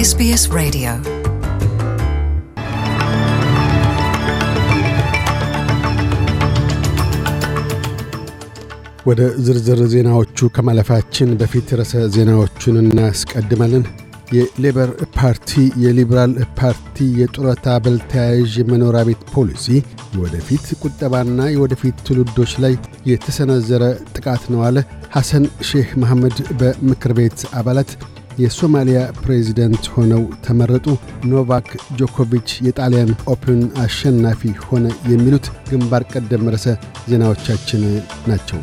SBS Radio. ወደ ዝርዝር ዜናዎቹ ከማለፋችን በፊት ርዕሰ ዜናዎቹን እናስቀድማለን። የሌበር ፓርቲ የሊበራል ፓርቲ የጡረታ አበል ተያያዥ የመኖሪያ ቤት ፖሊሲ የወደፊት ቁጠባና የወደፊት ትውልዶች ላይ የተሰነዘረ ጥቃት ነው አለ። ሐሰን ሼህ መሐመድ በምክር ቤት አባላት የሶማሊያ ፕሬዚደንት ሆነው ተመረጡ። ኖቫክ ጆኮቪች የጣሊያን ኦፕን አሸናፊ ሆነ። የሚሉት ግንባር ቀደም ርዕሰ ዜናዎቻችን ናቸው።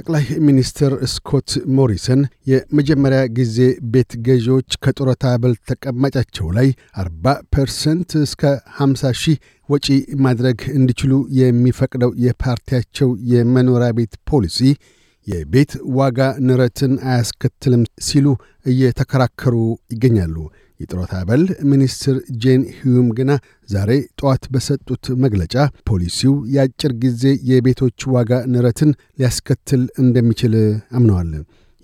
ጠቅላይ ሚኒስትር ስኮት ሞሪሰን የመጀመሪያ ጊዜ ቤት ገዢዎች ከጡረታ አበል ተቀማጫቸው ላይ 40 ፐርሰንት እስከ 50 ሺህ ወጪ ማድረግ እንዲችሉ የሚፈቅደው የፓርቲያቸው የመኖሪያ ቤት ፖሊሲ የቤት ዋጋ ንረትን አያስከትልም ሲሉ እየተከራከሩ ይገኛሉ። የጡረታ አበል ሚኒስትር ጄን ሂዩም ግና ዛሬ ጠዋት በሰጡት መግለጫ ፖሊሲው የአጭር ጊዜ የቤቶች ዋጋ ንረትን ሊያስከትል እንደሚችል አምነዋል።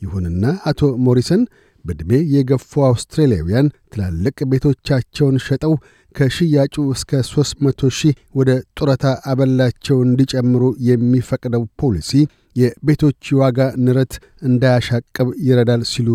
ይሁንና አቶ ሞሪሰን በዕድሜ የገፉ አውስትራሊያውያን ትላልቅ ቤቶቻቸውን ሸጠው ከሽያጩ እስከ 300 ሺህ ወደ ጡረታ አበላቸው እንዲጨምሩ የሚፈቅደው ፖሊሲ የቤቶች ዋጋ ንረት እንዳያሻቅብ ይረዳል ሲሉ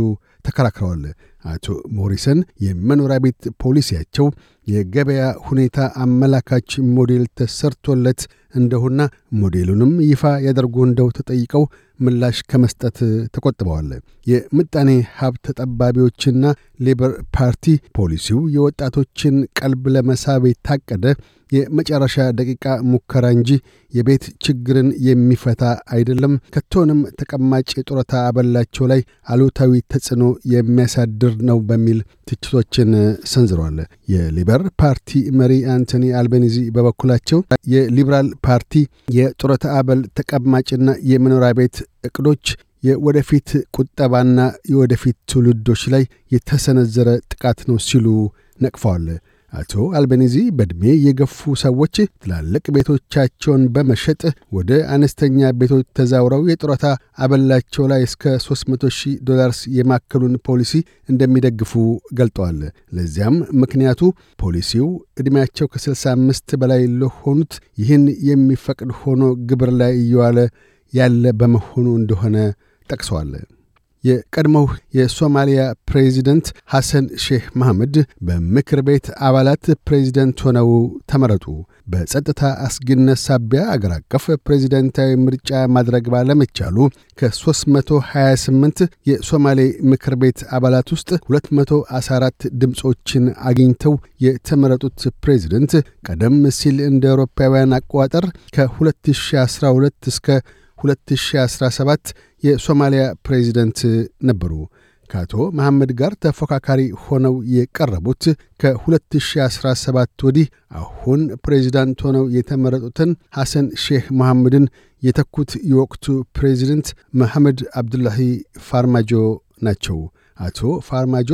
ተከራክረዋል። አቶ ሞሪሰን የመኖሪያ ቤት ፖሊሲያቸው የገበያ ሁኔታ አመላካች ሞዴል ተሰርቶለት እንደሆና ሞዴሉንም ይፋ ያደርጉ እንደው ተጠይቀው ምላሽ ከመስጠት ተቆጥበዋል። የምጣኔ ሀብት ተጠባቢዎችና ሌበር ፓርቲ ፖሊሲው የወጣቶችን ቀልብ ለመሳብ የታቀደ የመጨረሻ ደቂቃ ሙከራ እንጂ የቤት ችግርን የሚፈታ አይደለም፣ ከቶንም ተቀማጭ የጡረታ አበላቸው ላይ አሉታዊ ተጽዕኖ የሚያሳድር ነው በሚል ትችቶችን ሰንዝረዋል። የሊበር ፓርቲ መሪ አንቶኒ አልቤኒዚ በበኩላቸው የሊበራል ፓርቲ የጡረታ አበል ተቀማጭና የመኖሪያ ቤት እቅዶች የወደፊት ቁጠባና የወደፊት ትውልዶች ላይ የተሰነዘረ ጥቃት ነው ሲሉ ነቅፈዋል። አቶ አልቤኒዚ በዕድሜ የገፉ ሰዎች ትላልቅ ቤቶቻቸውን በመሸጥ ወደ አነስተኛ ቤቶች ተዛውረው የጡረታ አበላቸው ላይ እስከ 300 ሺህ ዶላርስ የማከሉን ፖሊሲ እንደሚደግፉ ገልጠዋል። ለዚያም ምክንያቱ ፖሊሲው ዕድሜያቸው ከ65 በላይ ለሆኑት ይህን የሚፈቅድ ሆኖ ግብር ላይ እየዋለ ያለ በመሆኑ እንደሆነ ጠቅሰዋል። የቀድሞው የሶማሊያ ፕሬዚደንት ሐሰን ሼህ መሐመድ በምክር ቤት አባላት ፕሬዚደንት ሆነው ተመረጡ። በጸጥታ አስጊነት ሳቢያ አገር አቀፍ ፕሬዚደንታዊ ምርጫ ማድረግ ባለመቻሉ ከ328 የሶማሌ ምክር ቤት አባላት ውስጥ 214 ድምፆችን አግኝተው የተመረጡት ፕሬዚደንት ቀደም ሲል እንደ አውሮፓውያን አቆጣጠር ከ2012 እስከ 2017 የሶማሊያ ፕሬዚደንት ነበሩ። ከአቶ መሐመድ ጋር ተፎካካሪ ሆነው የቀረቡት ከ2017 ወዲህ አሁን ፕሬዚዳንት ሆነው የተመረጡትን ሐሰን ሼህ መሐመድን የተኩት የወቅቱ ፕሬዚደንት መሐመድ አብዱላሂ ፋርማጆ ናቸው። አቶ ፋርማጆ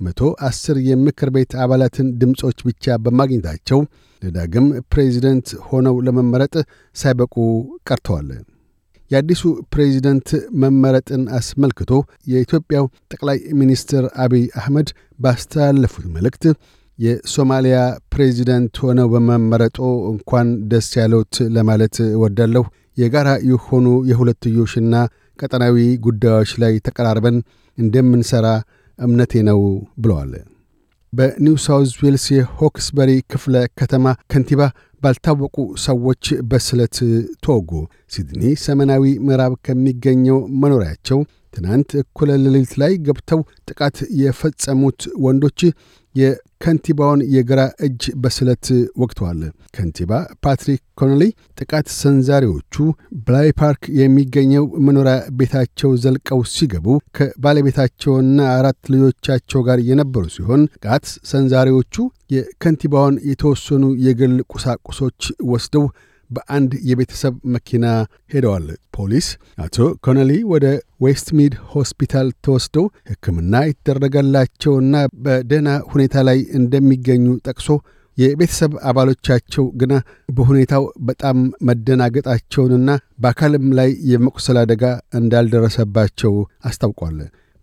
መቶ አስር የምክር ቤት አባላትን ድምፆች ብቻ በማግኘታቸው ለዳግም ፕሬዚደንት ሆነው ለመመረጥ ሳይበቁ ቀርተዋል። የአዲሱ ፕሬዚደንት መመረጥን አስመልክቶ የኢትዮጵያው ጠቅላይ ሚኒስትር አቢይ አህመድ ባስተላለፉት መልእክት የሶማሊያ ፕሬዚደንት ሆነው በመመረጦ እንኳን ደስ ያለውት ለማለት እወዳለሁ። የጋራ የሆኑ የሁለትዮሽና ቀጠናዊ ጉዳዮች ላይ ተቀራርበን እንደምንሠራ እምነቴ ነው ብለዋል። በኒው ሳውዝ ዌልስ የሆክስበሪ ክፍለ ከተማ ከንቲባ ባልታወቁ ሰዎች በስለት ተወጉ። ሲድኒ ሰሜናዊ ምዕራብ ከሚገኘው መኖሪያቸው ትናንት እኩለ ሌሊት ላይ ገብተው ጥቃት የፈጸሙት ወንዶች የከንቲባውን የግራ እጅ በስለት ወግተዋል። ከንቲባ ፓትሪክ ኮነሊ ጥቃት ሰንዛሪዎቹ ብላይ ፓርክ የሚገኘው መኖሪያ ቤታቸው ዘልቀው ሲገቡ ከባለቤታቸውና አራት ልጆቻቸው ጋር የነበሩ ሲሆን ጥቃት ሰንዛሪዎቹ የከንቲባውን የተወሰኑ የግል ቁሳቁሶች ወስደው በአንድ የቤተሰብ መኪና ሄደዋል። ፖሊስ አቶ ኮነሊ ወደ ዌስትሚድ ሆስፒታል ተወስደው ሕክምና የተደረገላቸውና በደህና ሁኔታ ላይ እንደሚገኙ ጠቅሶ የቤተሰብ አባሎቻቸው ግና በሁኔታው በጣም መደናገጣቸውንና በአካልም ላይ የመቁሰል አደጋ እንዳልደረሰባቸው አስታውቋል።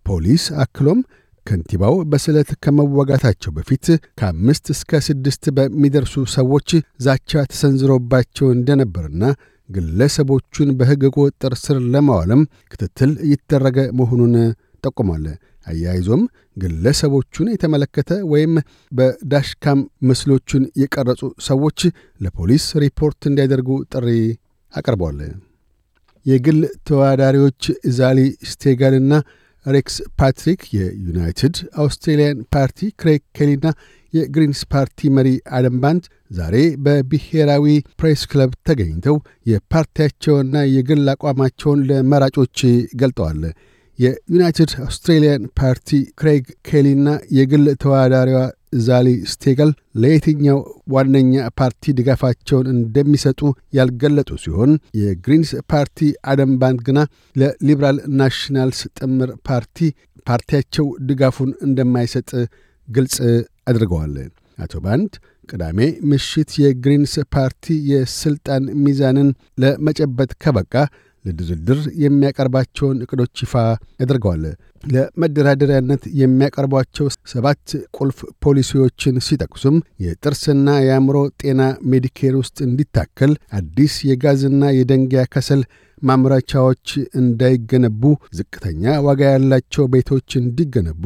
ፖሊስ አክሎም ከንቲባው በስለት ከመዋጋታቸው በፊት ከአምስት እስከ ስድስት በሚደርሱ ሰዎች ዛቻ ተሰንዝሮባቸው እንደነበርና ግለሰቦቹን በሕግ ቁጥጥር ስር ለማዋለም ክትትል እየተደረገ መሆኑን ጠቁሟል። አያይዞም ግለሰቦቹን የተመለከተ ወይም በ dashcam ምስሎቹን የቀረጹ ሰዎች ለፖሊስ ሪፖርት እንዲያደርጉ ጥሪ አቅርቧል። የግል ተወዳዳሪዎች ዛሊ ስቴጋልና ሬክስ ፓትሪክ የዩናይትድ አውስትሬልያን ፓርቲ ክሬግ ኬሊና የግሪንስ ፓርቲ መሪ አደም ባንት ዛሬ በብሔራዊ ፕሬስ ክለብ ተገኝተው የፓርቲያቸውና የግል አቋማቸውን ለመራጮች ገልጠዋል። የዩናይትድ አውስትሬልያን ፓርቲ ክሬግ ኬሊና የግል ተወዳዳሪዋ ዛሊ ስቴገል ለየትኛው ዋነኛ ፓርቲ ድጋፋቸውን እንደሚሰጡ ያልገለጡ ሲሆን የግሪንስ ፓርቲ አደም ባንት ግና ለሊበራል ናሽናልስ ጥምር ፓርቲ ፓርቲያቸው ድጋፉን እንደማይሰጥ ግልጽ አድርገዋል። አቶ ባንት ቅዳሜ ምሽት የግሪንስ ፓርቲ የስልጣን ሚዛንን ለመጨበት ከበቃ ለድርድር የሚያቀርባቸውን እቅዶች ይፋ ያደርገዋል። ለመደራደሪያነት የሚያቀርቧቸው ሰባት ቁልፍ ፖሊሲዎችን ሲጠቅሱም የጥርስና የአእምሮ ጤና ሜዲኬር ውስጥ እንዲታከል፣ አዲስ የጋዝና የደንጊያ ከሰል ማምረቻዎች እንዳይገነቡ፣ ዝቅተኛ ዋጋ ያላቸው ቤቶች እንዲገነቡ፣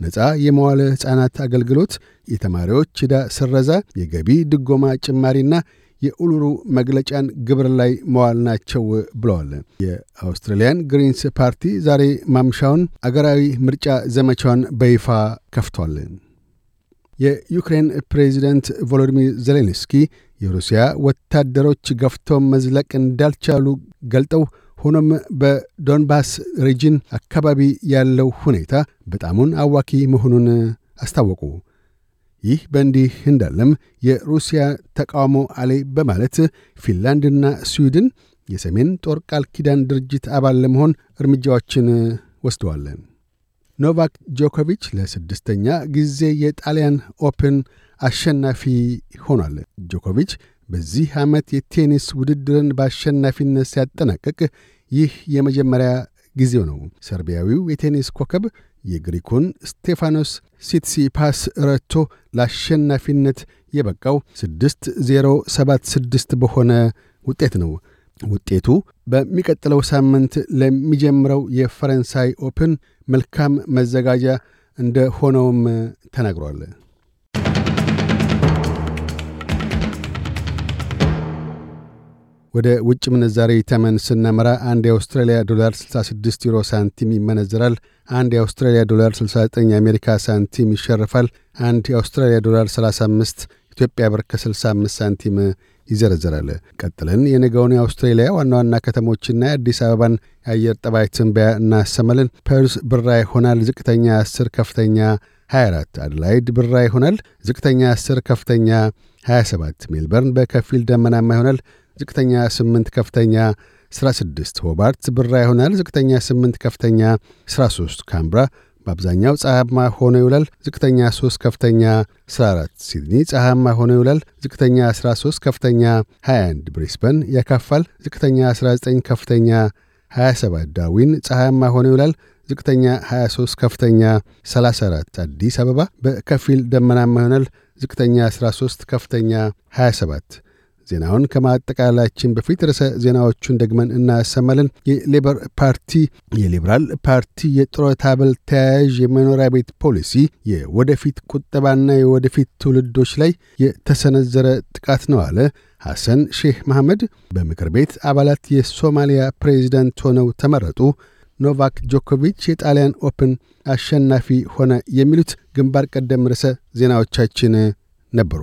ነፃ የመዋለ ሕፃናት አገልግሎት፣ የተማሪዎች ዕዳ ስረዛ፣ የገቢ ድጎማ ጭማሪና የኡሉሩ መግለጫን ግብር ላይ መዋል ናቸው ብለዋል። የአውስትራሊያን ግሪንስ ፓርቲ ዛሬ ማምሻውን አገራዊ ምርጫ ዘመቻውን በይፋ ከፍቷል። የዩክሬን ፕሬዚደንት ቮሎዲሚር ዜሌንስኪ የሩሲያ ወታደሮች ገፍተው መዝለቅ እንዳልቻሉ ገልጠው ሆኖም በዶንባስ region አካባቢ ያለው ሁኔታ በጣሙን አዋኪ መሆኑን አስታወቁ። ይህ በእንዲህ እንዳለም የሩሲያ ተቃውሞ አሌ በማለት ፊንላንድና ስዊድን የሰሜን ጦር ቃል ኪዳን ድርጅት አባል ለመሆን እርምጃዎችን ወስደዋል። ኖቫክ ጆኮቪች ለስድስተኛ ጊዜ የጣሊያን ኦፕን አሸናፊ ሆኗል። ጆኮቪች በዚህ ዓመት የቴኒስ ውድድርን በአሸናፊነት ሲያጠናቅቅ ይህ የመጀመሪያ ጊዜው ነው። ሰርቢያዊው የቴኒስ ኮከብ የግሪኩን ስቴፋኖስ ሲትሲፓስ ረቶ ለአሸናፊነት የበቃው 6076 በሆነ ውጤት ነው። ውጤቱ በሚቀጥለው ሳምንት ለሚጀምረው የፈረንሳይ ኦፕን መልካም መዘጋጃ እንደሆነውም ተናግሯል። ወደ ውጭ ምንዛሪ ተመን ስናመራ አንድ የአውስትራሊያ ዶላር 66 ዩሮ ሳንቲም ይመነዝራል። አንድ የአውስትራሊያ ዶላር 69 የአሜሪካ ሳንቲም ይሸርፋል። አንድ የአውስትራሊያ ዶላር 35 ኢትዮጵያ ብር ከ65 ሳንቲም ይዘረዘራል። ቀጥለን የነገውን የአውስትሬሊያ ዋና ዋና ከተሞችና የአዲስ አበባን የአየር ጠባይ ትንበያ እናሰማለን። ፐርስ ብራ ይሆናል። ዝቅተኛ 10፣ ከፍተኛ 24። አድላይድ ብራ ይሆናል። ዝቅተኛ 10፣ ከፍተኛ 27። ሜልበርን በከፊል ደመናማ ይሆናል። ዝቅተኛ 8 ከፍተኛ 16 ሆባርት ብራ ይሆናል። ዝቅተኛ 8 ከፍተኛ 13 ካንብራ በአብዛኛው ፀሐያማ ሆኖ ይውላል። ዝቅተኛ 3 ከፍተኛ 14 ሲድኒ ፀሐያማ ሆኖ ይውላል። ዝቅተኛ 13 ከፍተኛ 21 ብሪስበን ያካፋል። ዝቅተኛ 19 ከፍተኛ 27 ዳርዊን ፀሐያማ ሆኖ ይውላል። ዝቅተኛ 23 ከፍተኛ 34 አዲስ አበባ በከፊል ደመናማ ይሆናል። ዝቅተኛ 13 ከፍተኛ 27 ዜናውን ከማጠቃላችን በፊት ርዕሰ ዜናዎቹን ደግመን እናሰማለን። የሌበር ፓርቲ የሊበራል ፓርቲ የጡረታ አበል ተያያዥ የመኖሪያ ቤት ፖሊሲ የወደፊት ቁጠባና የወደፊት ትውልዶች ላይ የተሰነዘረ ጥቃት ነው አለ። ሐሰን ሼህ መሐመድ በምክር ቤት አባላት የሶማሊያ ፕሬዚዳንት ሆነው ተመረጡ። ኖቫክ ጆኮቪች የጣሊያን ኦፕን አሸናፊ ሆነ። የሚሉት ግንባር ቀደም ርዕሰ ዜናዎቻችን ነበሩ።